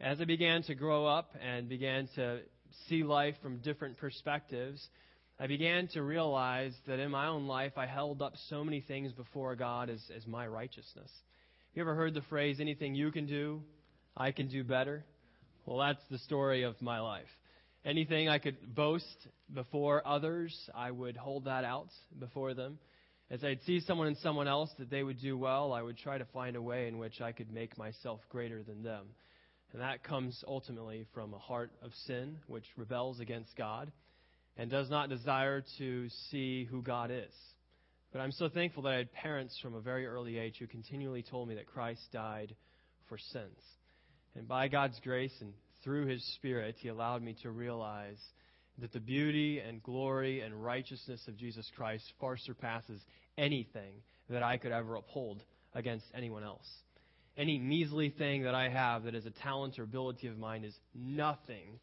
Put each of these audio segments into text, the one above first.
As I began to grow up and began to see life from different perspectives, I began to realize that in my own life I held up so many things before God as, as my righteousness. You ever heard the phrase, anything you can do, I can do better? Well, that's the story of my life. Anything I could boast before others, I would hold that out before them. As I'd see someone and someone else that they would do well, I would try to find a way in which I could make myself greater than them. And that comes ultimately from a heart of sin, which rebels against God and does not desire to see who God is. But I'm so thankful that I had parents from a very early age who continually told me that Christ died for sins. And by God's grace and through His Spirit, He allowed me to realize that the beauty and glory and righteousness of Jesus Christ far surpasses anything that I could ever uphold against anyone else. Any measly thing that I have that is a talent or ability of mine is nothing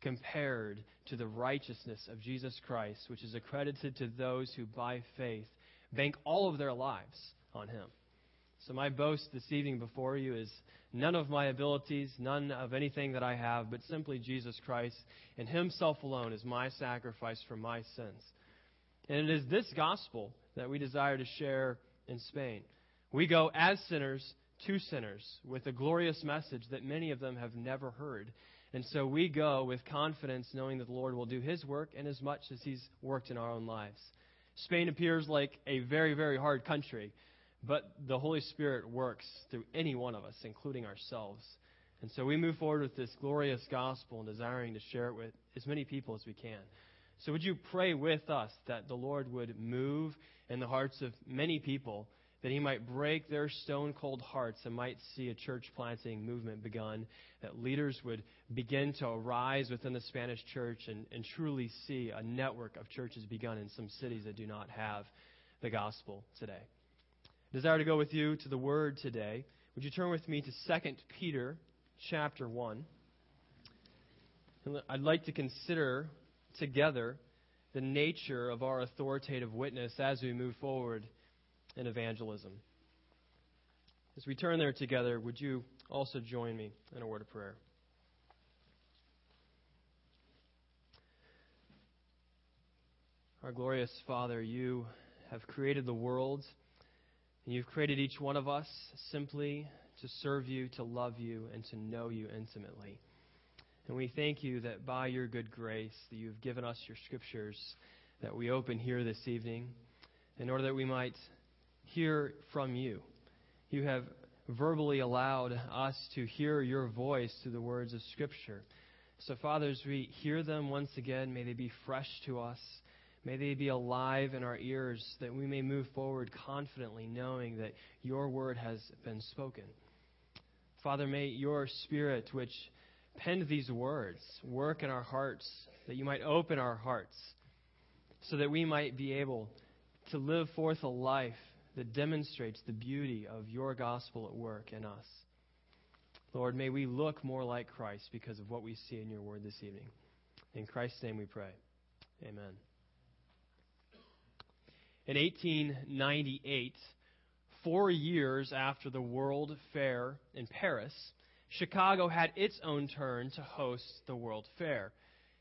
compared to the righteousness of Jesus Christ, which is accredited to those who by faith bank all of their lives on Him. So, my boast this evening before you is none of my abilities, none of anything that I have, but simply Jesus Christ and Himself alone is my sacrifice for my sins. And it is this gospel that we desire to share in Spain. We go as sinners to sinners with a glorious message that many of them have never heard. And so we go with confidence, knowing that the Lord will do His work in as much as He's worked in our own lives. Spain appears like a very, very hard country, but the Holy Spirit works through any one of us, including ourselves. And so we move forward with this glorious gospel and desiring to share it with as many people as we can. So would you pray with us that the Lord would move in the hearts of many people that he might break their stone cold hearts and might see a church planting movement begun, that leaders would begin to arise within the Spanish church and, and truly see a network of churches begun in some cities that do not have the gospel today. Desire to go with you to the word today. Would you turn with me to 2 Peter chapter 1? I'd like to consider together the nature of our authoritative witness as we move forward and evangelism. As we turn there together, would you also join me in a word of prayer? Our glorious Father, you have created the world, and you've created each one of us simply to serve you, to love you, and to know you intimately. And we thank you that by your good grace that you've given us your scriptures that we open here this evening in order that we might hear from you. You have verbally allowed us to hear your voice through the words of Scripture. So, Father, as we hear them once again, may they be fresh to us. May they be alive in our ears that we may move forward confidently, knowing that your word has been spoken. Father, may your Spirit, which penned these words, work in our hearts, that you might open our hearts, so that we might be able to live forth a life that demonstrates the beauty of your gospel at work in us. Lord, may we look more like Christ because of what we see in your word this evening. In Christ's name we pray. Amen. In 1898, four years after the World Fair in Paris, Chicago had its own turn to host the World Fair.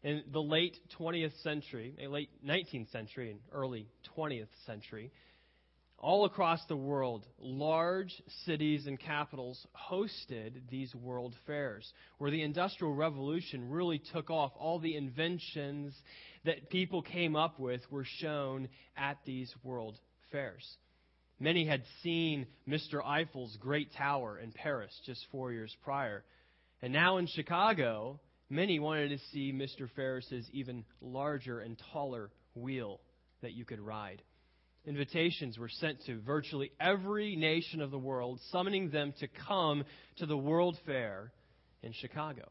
In the late 20th century, late 19th century and early 20th century, all across the world, large cities and capitals hosted these world fairs, where the Industrial Revolution really took off. All the inventions that people came up with were shown at these world fairs. Many had seen Mr. Eiffel's Great Tower in Paris just four years prior. And now in Chicago, many wanted to see Mr. Ferris's even larger and taller wheel that you could ride invitations were sent to virtually every nation of the world, summoning them to come to the World Fair in Chicago.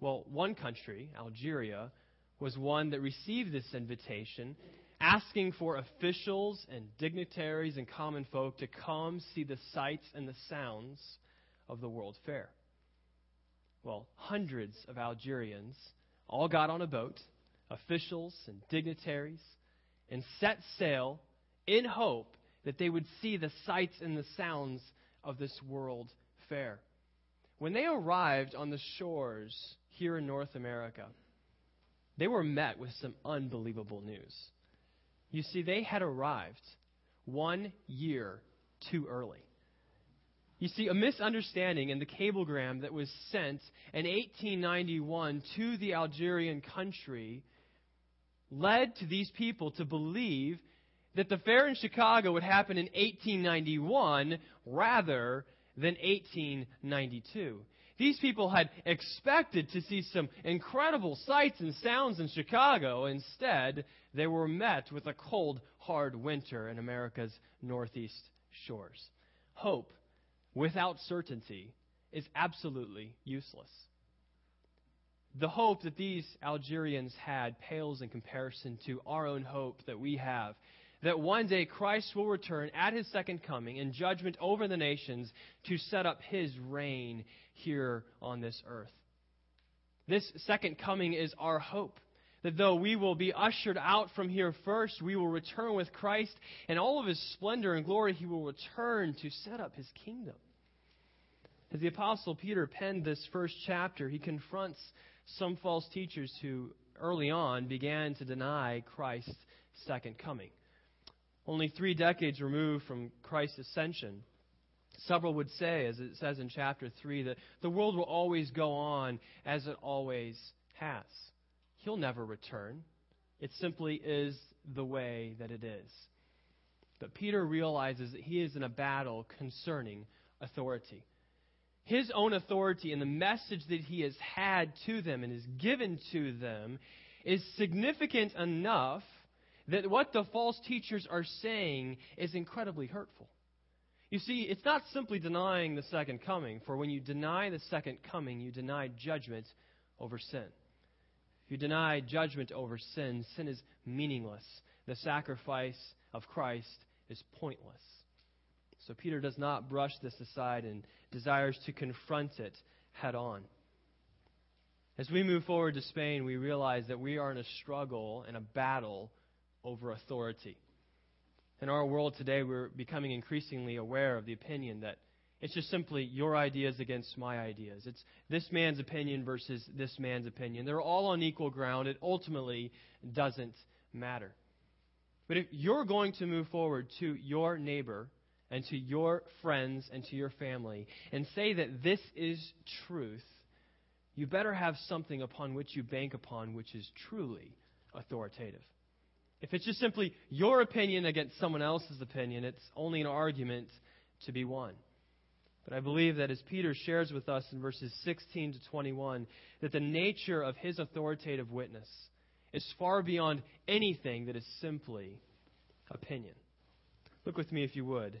Well, one country, Algeria, was one that received this invitation, asking for officials and dignitaries and common folk to come see the sights and the sounds of the World Fair. Well, hundreds of Algerians all got on a boat, officials and dignitaries, and set sail in hope that they would see the sights and the sounds of this world fair. when they arrived on the shores here in North America, they were met with some unbelievable news. You see, they had arrived one year too early. You see, a misunderstanding in the cablegram that was sent in 1891 to the Algerian country led to these people to believe that the fair in Chicago would happen in 1891 rather than 1892. These people had expected to see some incredible sights and sounds in Chicago. Instead, they were met with a cold, hard winter in America's northeast shores. Hope without certainty is absolutely useless. The hope that these Algerians had pales in comparison to our own hope that we have that one day Christ will return at his second coming in judgment over the nations to set up his reign here on this earth. This second coming is our hope. That though we will be ushered out from here first, we will return with Christ, and all of his splendor and glory, he will return to set up his kingdom. As the Apostle Peter penned this first chapter, he confronts some false teachers who early on began to deny Christ's second coming only three decades removed from Christ's ascension. Several would say, as it says in chapter 3, that the world will always go on as it always has. He'll never return. It simply is the way that it is. But Peter realizes that he is in a battle concerning authority. His own authority and the message that he has had to them and is given to them is significant enough that what the false teachers are saying is incredibly hurtful. You see, it's not simply denying the second coming, for when you deny the second coming, you deny judgment over sin. If you deny judgment over sin, sin is meaningless. The sacrifice of Christ is pointless. So Peter does not brush this aside and desires to confront it head on. As we move forward to Spain, we realize that we are in a struggle and a battle over authority. In our world today, we're becoming increasingly aware of the opinion that it's just simply your ideas against my ideas. It's this man's opinion versus this man's opinion. They're all on equal ground. It ultimately doesn't matter. But if you're going to move forward to your neighbor and to your friends and to your family and say that this is truth, you better have something upon which you bank upon which is truly authoritative. If it's just simply your opinion against someone else's opinion, it's only an argument to be won. But I believe that as Peter shares with us in verses 16 to 21, that the nature of his authoritative witness is far beyond anything that is simply opinion. Look with me, if you would,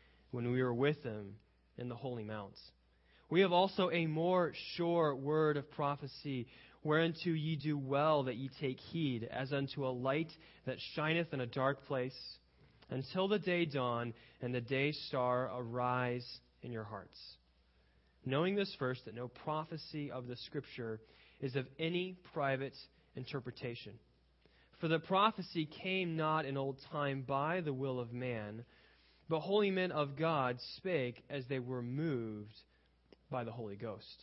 when we were with him in the holy mounts. We have also a more sure word of prophecy whereunto ye do well that ye take heed, as unto a light that shineth in a dark place, until the day dawn and the day star arise in your hearts. Knowing this first, that no prophecy of the Scripture is of any private interpretation. For the prophecy came not in old time by the will of man, but holy men of God spake as they were moved by the Holy Ghost.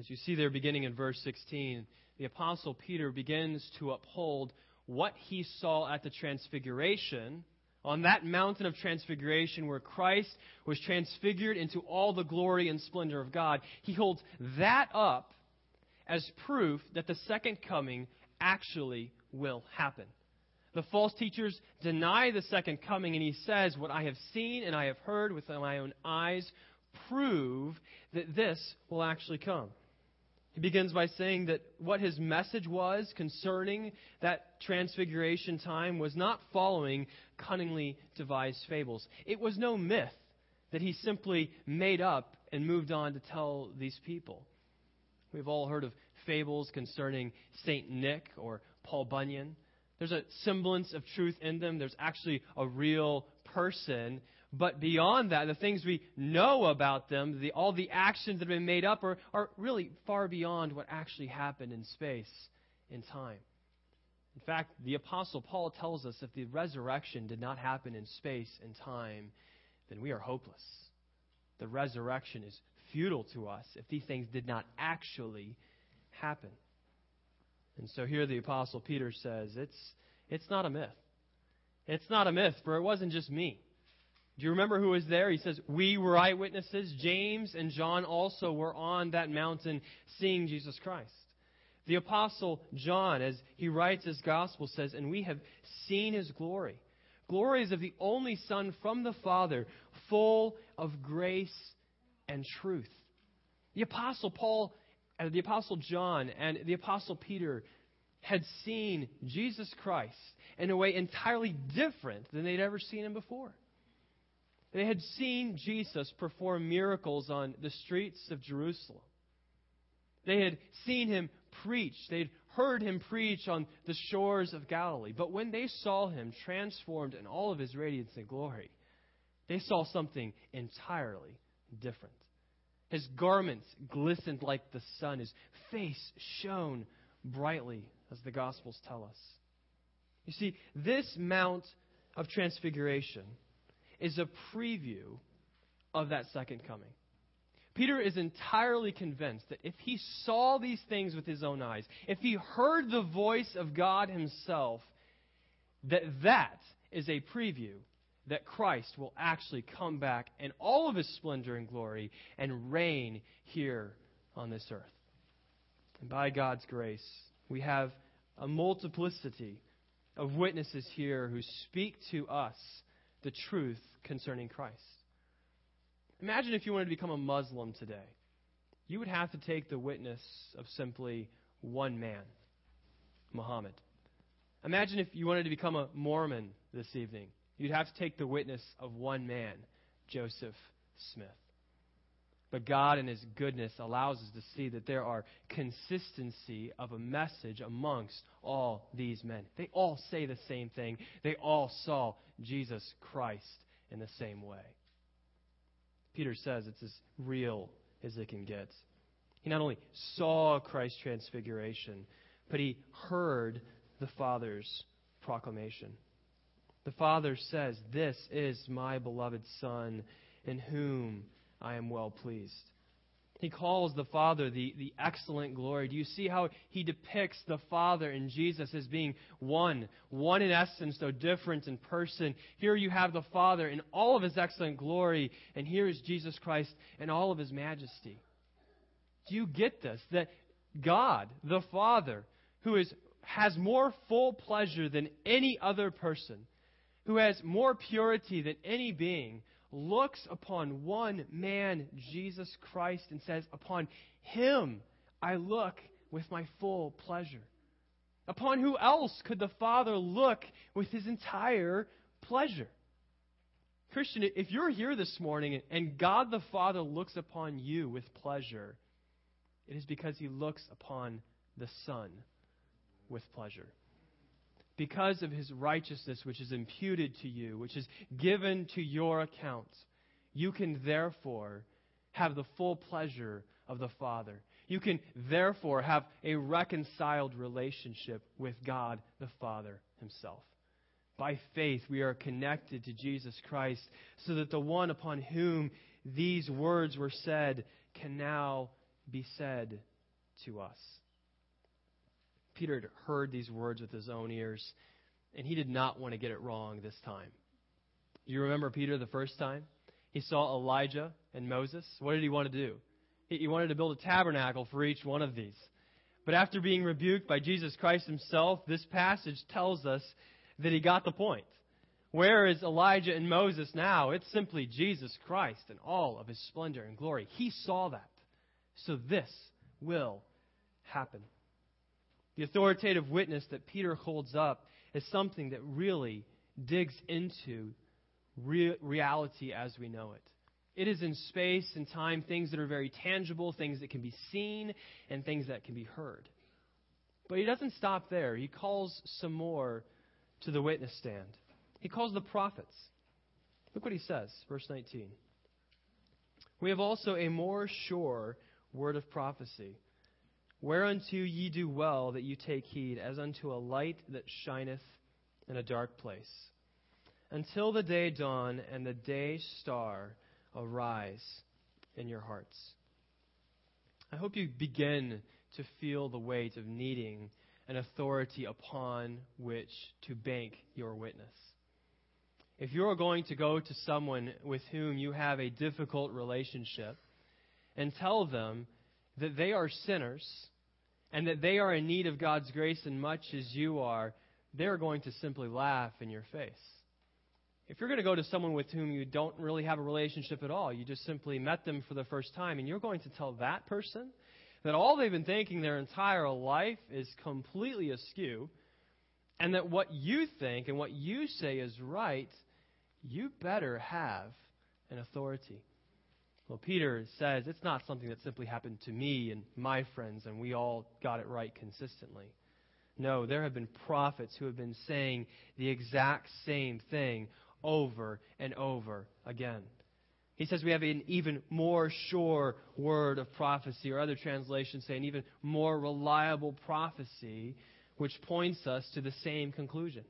As you see there, beginning in verse 16, the Apostle Peter begins to uphold what he saw at the Transfiguration, on that mountain of Transfiguration where Christ was transfigured into all the glory and splendor of God. He holds that up as proof that the second coming actually will happen. The false teachers deny the second coming, and he says, What I have seen and I have heard with my own eyes prove that this will actually come. He begins by saying that what his message was concerning that transfiguration time was not following cunningly devised fables. It was no myth that he simply made up and moved on to tell these people. We've all heard of fables concerning St. Nick or Paul Bunyan. There's a semblance of truth in them. There's actually a real person. But beyond that, the things we know about them, the, all the actions that have been made up, are, are really far beyond what actually happened in space and time. In fact, the Apostle Paul tells us if the resurrection did not happen in space and time, then we are hopeless. The resurrection is futile to us if these things did not actually happen. And so here the Apostle Peter says, it's, it's not a myth. It's not a myth, for it wasn't just me. Do you remember who was there? He says, We were eyewitnesses. James and John also were on that mountain seeing Jesus Christ. The Apostle John, as he writes his gospel, says, And we have seen his glory. Is of the only Son from the Father, full of grace and truth. The Apostle Paul, the Apostle John, and the Apostle Peter had seen Jesus Christ in a way entirely different than they'd ever seen him before. They had seen Jesus perform miracles on the streets of Jerusalem. They had seen him preach. They'd heard him preach on the shores of Galilee. But when they saw him transformed in all of his radiance and glory, they saw something entirely different. His garments glistened like the sun. His face shone brightly, as the Gospels tell us. You see, this Mount of Transfiguration is a preview of that second coming. Peter is entirely convinced that if he saw these things with his own eyes, if he heard the voice of God himself, that that is a preview that Christ will actually come back in all of his splendor and glory and reign here on this earth. And by God's grace, we have a multiplicity of witnesses here who speak to us the truth concerning Christ. Imagine if you wanted to become a Muslim today. You would have to take the witness of simply one man, Muhammad. Imagine if you wanted to become a Mormon this evening. You'd have to take the witness of one man, Joseph Smith. But God, in His goodness, allows us to see that there are consistency of a message amongst all these men. They all say the same thing. They all saw Jesus Christ in the same way. Peter says it's as real as it can get. He not only saw Christ's transfiguration, but he heard the Father's proclamation. The Father says, This is my beloved Son, in whom I am well pleased. He calls the Father the, the excellent glory. Do you see how he depicts the Father and Jesus as being one? One in essence, though different in person. Here you have the Father in all of his excellent glory, and here is Jesus Christ in all of his majesty. Do you get this? That God, the Father, who is, has more full pleasure than any other person, who has more purity than any being, looks upon one man, Jesus Christ, and says, Upon him I look with my full pleasure. Upon who else could the Father look with his entire pleasure? Christian, if you're here this morning and God the Father looks upon you with pleasure, it is because he looks upon the Son with pleasure because of his righteousness, which is imputed to you, which is given to your account, you can therefore have the full pleasure of the Father. You can therefore have a reconciled relationship with God the Father himself. By faith, we are connected to Jesus Christ so that the one upon whom these words were said can now be said to us. Peter had heard these words with his own ears, and he did not want to get it wrong this time. You remember Peter the first time? He saw Elijah and Moses. What did he want to do? He wanted to build a tabernacle for each one of these. But after being rebuked by Jesus Christ himself, this passage tells us that he got the point. Where is Elijah and Moses now? It's simply Jesus Christ in all of his splendor and glory. He saw that. So this will happen. The authoritative witness that Peter holds up is something that really digs into reality as we know it. It is in space and time things that are very tangible, things that can be seen, and things that can be heard. But he doesn't stop there. He calls some more to the witness stand. He calls the prophets. Look what he says, verse 19. We have also a more sure word of prophecy, whereunto ye do well that you take heed, as unto a light that shineth in a dark place, until the day dawn and the day star arise in your hearts. I hope you begin to feel the weight of needing an authority upon which to bank your witness. If you are going to go to someone with whom you have a difficult relationship and tell them that they are sinners and that they are in need of God's grace as much as you are, they're going to simply laugh in your face. If you're going to go to someone with whom you don't really have a relationship at all, you just simply met them for the first time, and you're going to tell that person that all they've been thinking their entire life is completely askew, and that what you think and what you say is right, you better have an authority. Well, Peter says it's not something that simply happened to me and my friends, and we all got it right consistently. No, there have been prophets who have been saying the exact same thing over and over again. He says we have an even more sure word of prophecy, or other translations say an even more reliable prophecy, which points us to the same conclusion.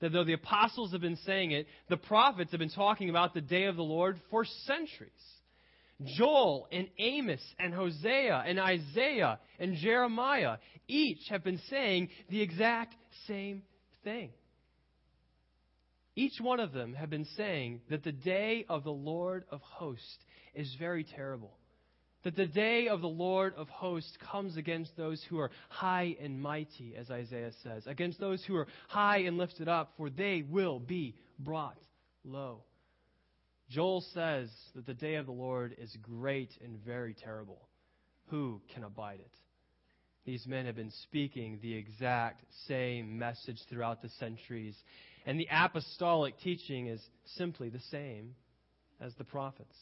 That though the apostles have been saying it, the prophets have been talking about the day of the Lord for centuries. Joel and Amos and Hosea and Isaiah and Jeremiah each have been saying the exact same thing. Each one of them have been saying that the day of the Lord of hosts is very terrible. That the day of the Lord of hosts comes against those who are high and mighty, as Isaiah says, against those who are high and lifted up, for they will be brought low. Joel says that the day of the Lord is great and very terrible. Who can abide it? These men have been speaking the exact same message throughout the centuries, and the apostolic teaching is simply the same as the prophets.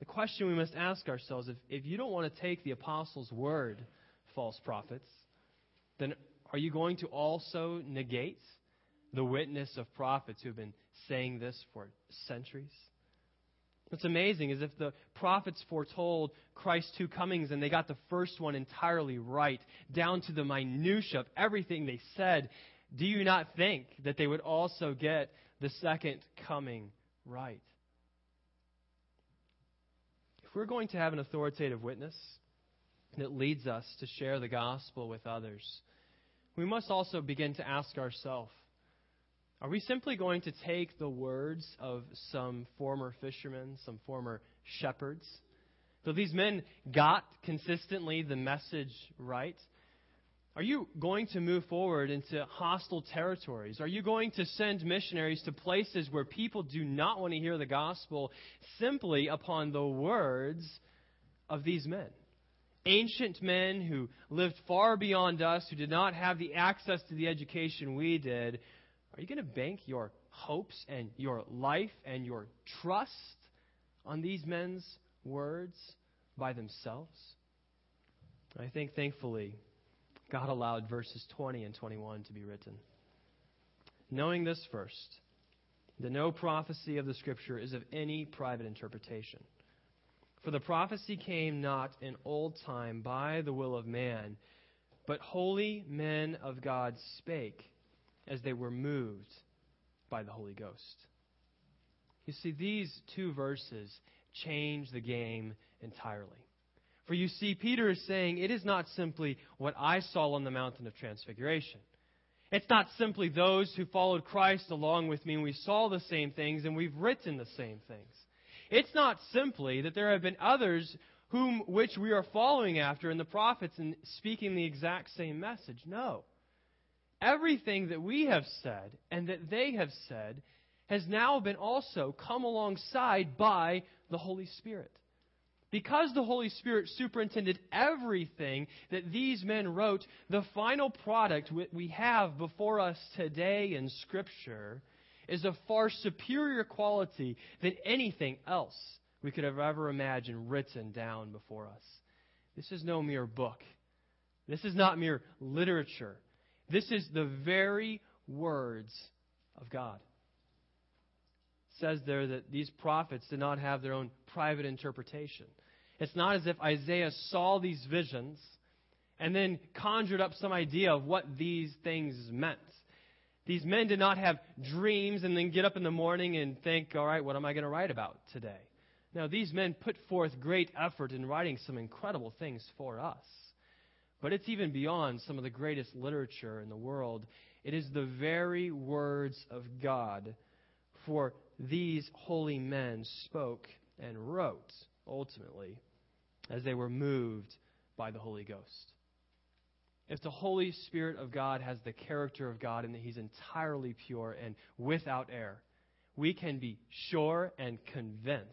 The question we must ask ourselves if, if you don't want to take the apostles' word, false prophets, then are you going to also negate the witness of prophets who have been saying this for centuries? What's amazing is if the prophets foretold Christ's two comings and they got the first one entirely right, down to the minutia of everything they said, do you not think that they would also get the second coming right? If we're going to have an authoritative witness that leads us to share the gospel with others, we must also begin to ask ourselves are we simply going to take the words of some former fishermen, some former shepherds? So these men got consistently the message right. Are you going to move forward into hostile territories? Are you going to send missionaries to places where people do not want to hear the gospel simply upon the words of these men? Ancient men who lived far beyond us, who did not have the access to the education we did. Are you going to bank your hopes and your life and your trust on these men's words by themselves? I think, thankfully, God allowed verses 20 and 21 to be written. Knowing this first, that no prophecy of the Scripture is of any private interpretation. For the prophecy came not in old time by the will of man, but holy men of God spake as they were moved by the Holy Ghost. You see, these two verses change the game entirely. For you see, Peter is saying it is not simply what I saw on the mountain of transfiguration. It's not simply those who followed Christ along with me and we saw the same things and we've written the same things. It's not simply that there have been others whom which we are following after in the prophets and speaking the exact same message. No. Everything that we have said and that they have said has now been also come alongside by the Holy Spirit. Because the Holy Spirit superintended everything that these men wrote, the final product we have before us today in Scripture is a far superior quality than anything else we could have ever imagined written down before us. This is no mere book. This is not mere literature. This is the very words of God. It says there that these prophets did not have their own private interpretation. It's not as if Isaiah saw these visions and then conjured up some idea of what these things meant. These men did not have dreams and then get up in the morning and think, all right, what am I going to write about today? Now, these men put forth great effort in writing some incredible things for us. But it's even beyond some of the greatest literature in the world. It is the very words of God. For these holy men spoke and wrote, ultimately, as they were moved by the Holy Ghost. If the Holy Spirit of God has the character of God and that He's entirely pure and without error, we can be sure and convinced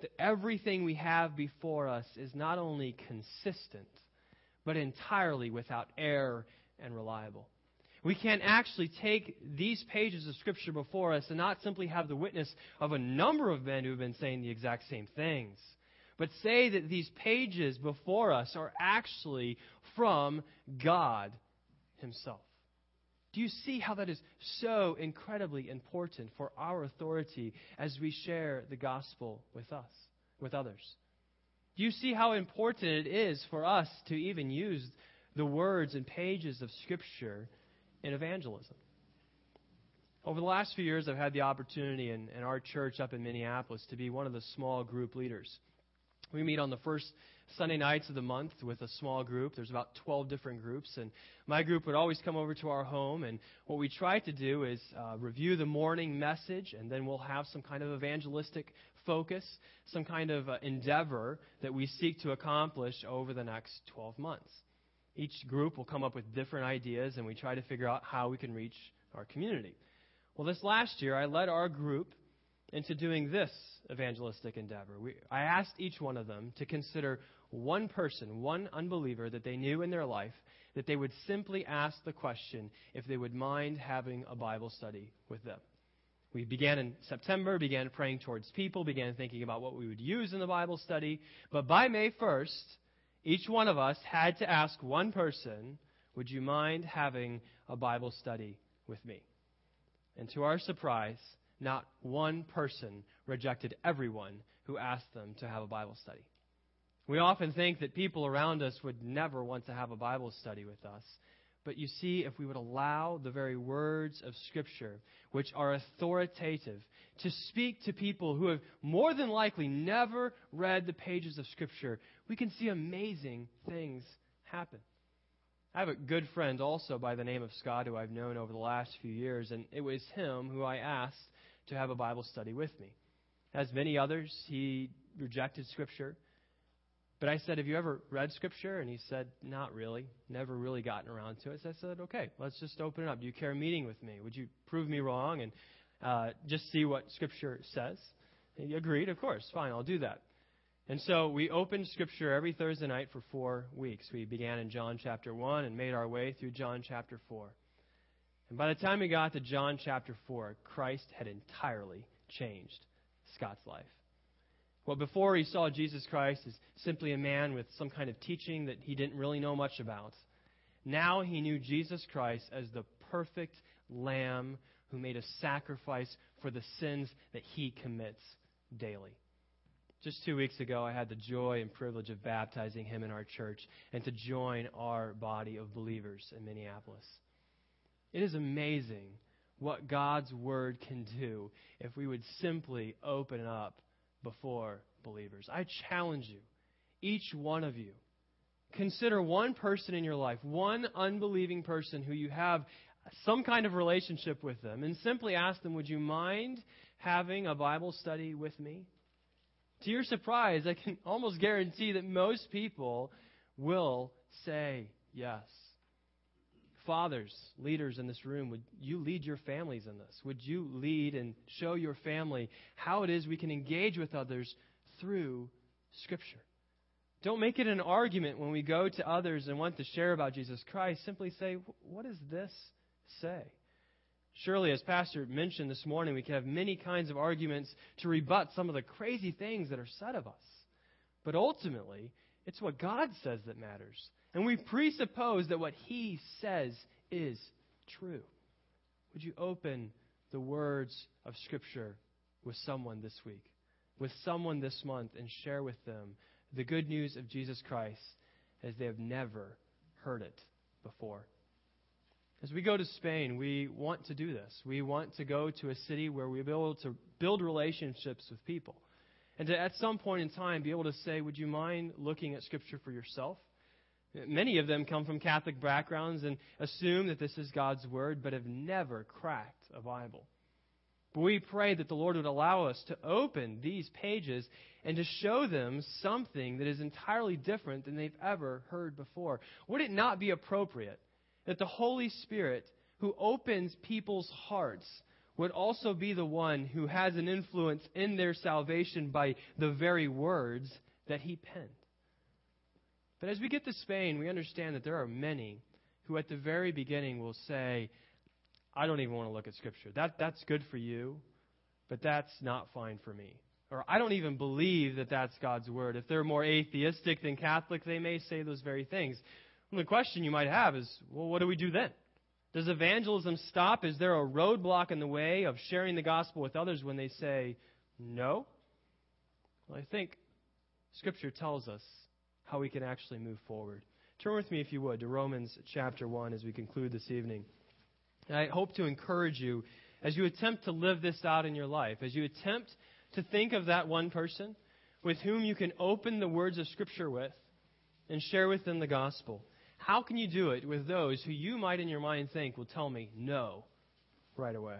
that everything we have before us is not only consistent, but entirely without error and reliable. We can't actually take these pages of Scripture before us and not simply have the witness of a number of men who have been saying the exact same things, but say that these pages before us are actually from God Himself. Do you see how that is so incredibly important for our authority as we share the gospel with us, with others? Do you see how important it is for us to even use the words and pages of Scripture in evangelism? Over the last few years, I've had the opportunity in, in our church up in Minneapolis to be one of the small group leaders. We meet on the first Sunday nights of the month with a small group. There's about 12 different groups, and my group would always come over to our home. And what we try to do is uh, review the morning message, and then we'll have some kind of evangelistic focus, some kind of uh, endeavor that we seek to accomplish over the next 12 months. Each group will come up with different ideas, and we try to figure out how we can reach our community. Well, this last year, I led our group into doing this evangelistic endeavor. We, I asked each one of them to consider one person, one unbeliever that they knew in their life, that they would simply ask the question if they would mind having a Bible study with them. We began in September, began praying towards people, began thinking about what we would use in the Bible study. But by May 1st, each one of us had to ask one person, Would you mind having a Bible study with me? And to our surprise, not one person rejected everyone who asked them to have a Bible study. We often think that people around us would never want to have a Bible study with us. But you see, if we would allow the very words of Scripture, which are authoritative, to speak to people who have more than likely never read the pages of Scripture, we can see amazing things happen. I have a good friend also by the name of Scott who I've known over the last few years, and it was him who I asked to have a Bible study with me. As many others, he rejected Scripture. But I said, Have you ever read Scripture? And he said, Not really. Never really gotten around to it. So I said, Okay, let's just open it up. Do you care meeting with me? Would you prove me wrong and uh, just see what Scripture says? And he agreed, Of course. Fine, I'll do that. And so we opened Scripture every Thursday night for four weeks. We began in John chapter 1 and made our way through John chapter 4. And by the time we got to John chapter 4, Christ had entirely changed Scott's life. Well, before he saw Jesus Christ as simply a man with some kind of teaching that he didn't really know much about, now he knew Jesus Christ as the perfect lamb who made a sacrifice for the sins that he commits daily. Just two weeks ago, I had the joy and privilege of baptizing him in our church and to join our body of believers in Minneapolis. It is amazing what God's Word can do if we would simply open up before believers. I challenge you, each one of you, consider one person in your life, one unbelieving person who you have some kind of relationship with them, and simply ask them, Would you mind having a Bible study with me? To your surprise, I can almost guarantee that most people will say yes. Fathers, leaders in this room, would you lead your families in this? Would you lead and show your family how it is we can engage with others through Scripture? Don't make it an argument when we go to others and want to share about Jesus Christ. Simply say, What does this say? Surely, as Pastor mentioned this morning, we can have many kinds of arguments to rebut some of the crazy things that are said of us. But ultimately, it's what God says that matters. And we presuppose that what He says is true. Would you open the words of Scripture with someone this week, with someone this month, and share with them the good news of Jesus Christ as they have never heard it before? As we go to Spain, we want to do this. We want to go to a city where we'll be able to build relationships with people. And to, at some point in time, be able to say, Would you mind looking at Scripture for yourself? Many of them come from Catholic backgrounds and assume that this is God's Word, but have never cracked a Bible. But we pray that the Lord would allow us to open these pages and to show them something that is entirely different than they've ever heard before. Would it not be appropriate that the Holy Spirit, who opens people's hearts, would also be the one who has an influence in their salvation by the very words that he penned? But as we get to Spain, we understand that there are many who at the very beginning will say, I don't even want to look at Scripture. That, that's good for you, but that's not fine for me. Or I don't even believe that that's God's Word. If they're more atheistic than Catholic, they may say those very things. And the question you might have is, well, what do we do then? Does evangelism stop? Is there a roadblock in the way of sharing the gospel with others when they say no? Well, I think Scripture tells us how we can actually move forward. Turn with me, if you would, to Romans chapter 1 as we conclude this evening. And I hope to encourage you as you attempt to live this out in your life, as you attempt to think of that one person with whom you can open the words of Scripture with and share with them the gospel. How can you do it with those who you might in your mind think will tell me no right away?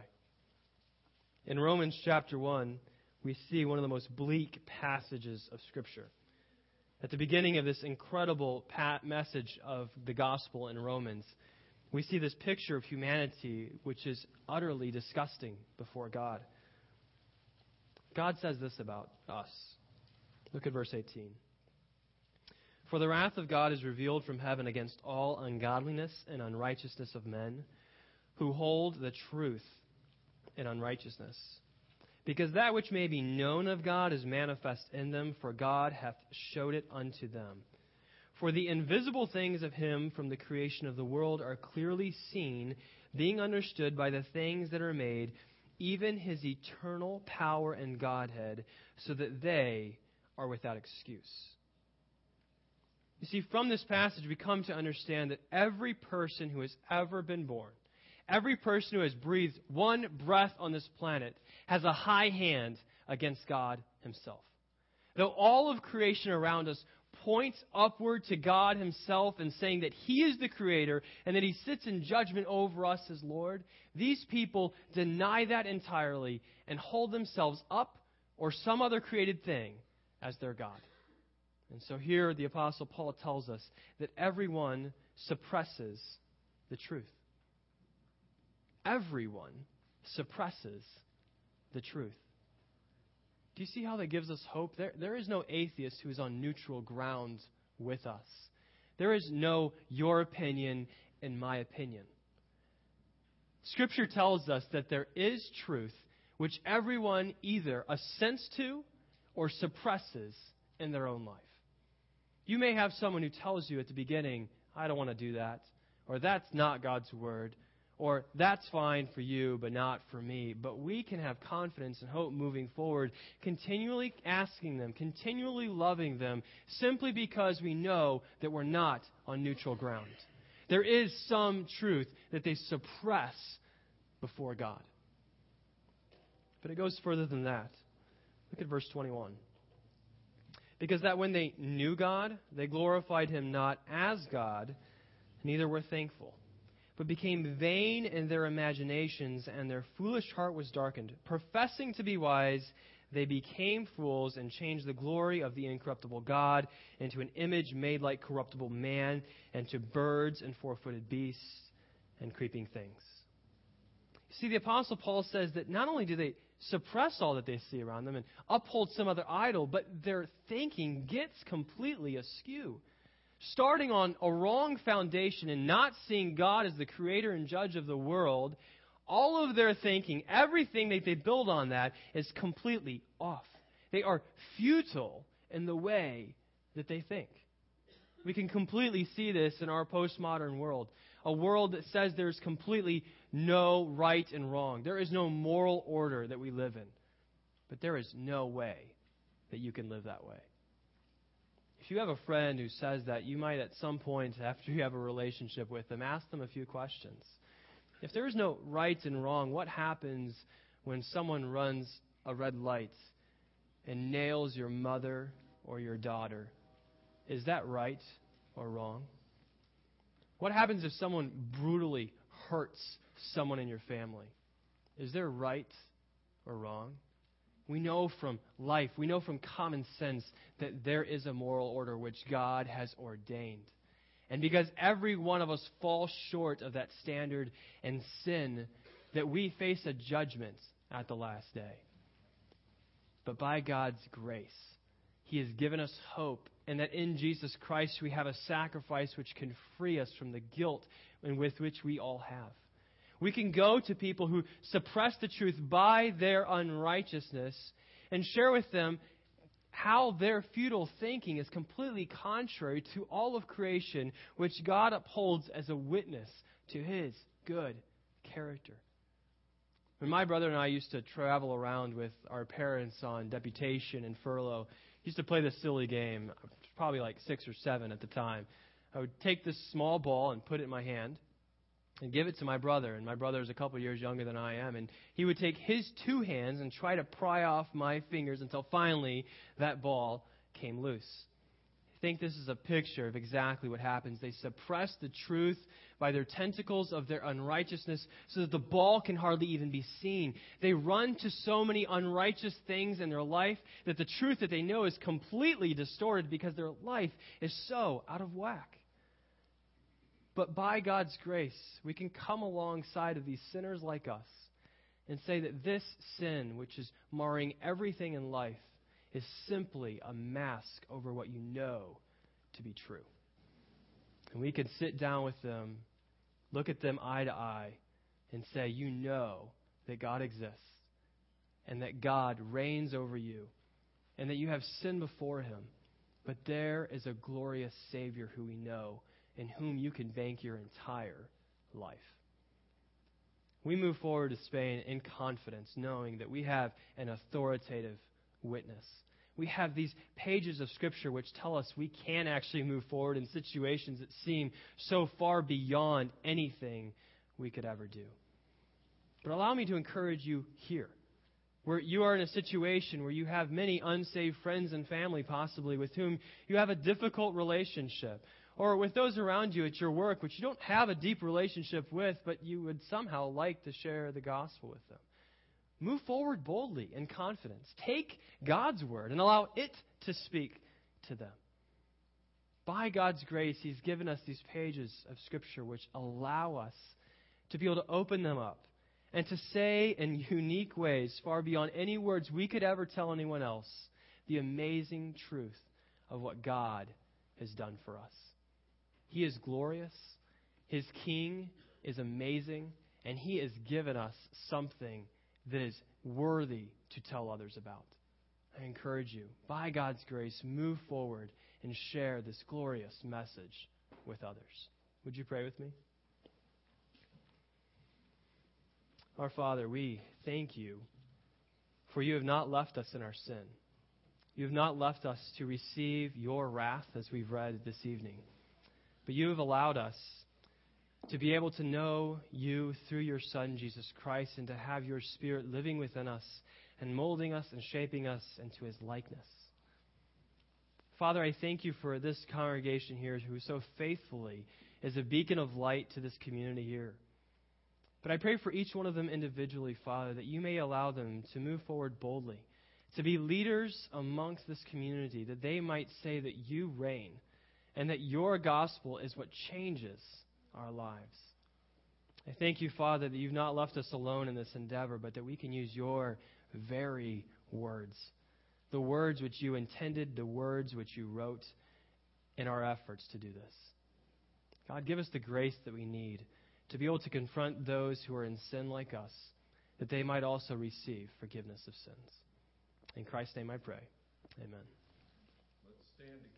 In Romans chapter 1, we see one of the most bleak passages of Scripture. At the beginning of this incredible message of the gospel in Romans, we see this picture of humanity which is utterly disgusting before God. God says this about us. Look at verse 18. For the wrath of God is revealed from heaven against all ungodliness and unrighteousness of men who hold the truth in unrighteousness. Because that which may be known of God is manifest in them, for God hath showed it unto them. For the invisible things of him from the creation of the world are clearly seen, being understood by the things that are made, even his eternal power and Godhead, so that they are without excuse. You see, from this passage, we come to understand that every person who has ever been born, every person who has breathed one breath on this planet, has a high hand against God Himself. Though all of creation around us points upward to God Himself and saying that He is the Creator and that He sits in judgment over us as Lord, these people deny that entirely and hold themselves up or some other created thing as their God. And so here the Apostle Paul tells us that everyone suppresses the truth. Everyone suppresses the truth. Do you see how that gives us hope? There, there is no atheist who is on neutral ground with us. There is no your opinion and my opinion. Scripture tells us that there is truth which everyone either assents to or suppresses in their own life. You may have someone who tells you at the beginning, I don't want to do that, or that's not God's word, or that's fine for you, but not for me. But we can have confidence and hope moving forward, continually asking them, continually loving them, simply because we know that we're not on neutral ground. There is some truth that they suppress before God. But it goes further than that. Look at verse 21. Because that when they knew God, they glorified him not as God, neither were thankful, but became vain in their imaginations, and their foolish heart was darkened. Professing to be wise, they became fools and changed the glory of the incorruptible God into an image made like corruptible man, and to birds and four footed beasts and creeping things. See, the Apostle Paul says that not only do they suppress all that they see around them and uphold some other idol, but their thinking gets completely askew. Starting on a wrong foundation and not seeing God as the creator and judge of the world, All of their thinking, everything that they build on that, is completely off. They are futile in the way that they think. We can completely see this in our postmodern world. A world that says there's completely no right and wrong. There is no moral order that we live in. But there is no way that you can live that way. You have a friend who says that, you might at some point, after you have a relationship with them, ask them a few questions. If there is no right and wrong, what happens when someone runs a red light and nails your mother or your daughter? Is that right or wrong? What happens if someone brutally hurts someone in your family? Is there right or wrong? We know from life, we know from common sense that there is a moral order which God has ordained. And because every one of us falls short of that standard and sin, that we face a judgment at the last day. But by God's grace, He has given us hope, and that in Jesus Christ we have a sacrifice which can free us from the guilt with which we all have. We can go to people who suppress the truth by their unrighteousness and share with them how their futile thinking is completely contrary to all of creation, which God upholds as a witness to his good character. When my brother and I used to travel around with our parents on deputation and furlough, he used to play this silly game, probably like six or seven at the time. I would take this small ball and put it in my hand and give it to my brother. And my brother is a couple years younger than I am. And he would take his two hands and try to pry off my fingers until finally that ball came loose. I think this is a picture of exactly what happens. They suppress the truth by their tentacles of their unrighteousness so that the ball can hardly even be seen. They run to so many unrighteous things in their life that the truth that they know is completely distorted because their life is so out of whack. But by God's grace, we can come alongside of these sinners like us and say that this sin, which is marring everything in life, is simply a mask over what you know to be true. And we can sit down with them, look at them eye to eye, and say, You know that God exists, and that God reigns over you, and that you have sinned before Him. But there is a glorious Savior who we know in whom you can bank your entire life. We move forward to Spain in confidence, knowing that we have an authoritative witness. We have these pages of Scripture which tell us we can actually move forward in situations that seem so far beyond anything we could ever do. But allow me to encourage you here, where you are in a situation where you have many unsaved friends and family, possibly, with whom you have a difficult relationship, or with those around you at your work, which you don't have a deep relationship with, but you would somehow like to share the gospel with them. Move forward boldly in confidence. Take God's word and allow it to speak to them. By God's grace, He's given us these pages of Scripture which allow us to be able to open them up and to say in unique ways, far beyond any words we could ever tell anyone else, the amazing truth of what God has done for us. He is glorious. His king is amazing. And he has given us something that is worthy to tell others about. I encourage you, by God's grace, move forward and share this glorious message with others. Would you pray with me? Our Father, we thank you for you have not left us in our sin. You have not left us to receive your wrath as we've read this evening. But you have allowed us to be able to know you through your Son, Jesus Christ, and to have your Spirit living within us and molding us and shaping us into his likeness. Father, I thank you for this congregation here who so faithfully is a beacon of light to this community here. But I pray for each one of them individually, Father, that you may allow them to move forward boldly, to be leaders amongst this community, that they might say that you reign and that your gospel is what changes our lives. I thank you, Father, that you've not left us alone in this endeavor, but that we can use your very words. The words which you intended, the words which you wrote in our efforts to do this. God, give us the grace that we need to be able to confront those who are in sin like us, that they might also receive forgiveness of sins. In Christ's name I pray. Amen. Let's stand together.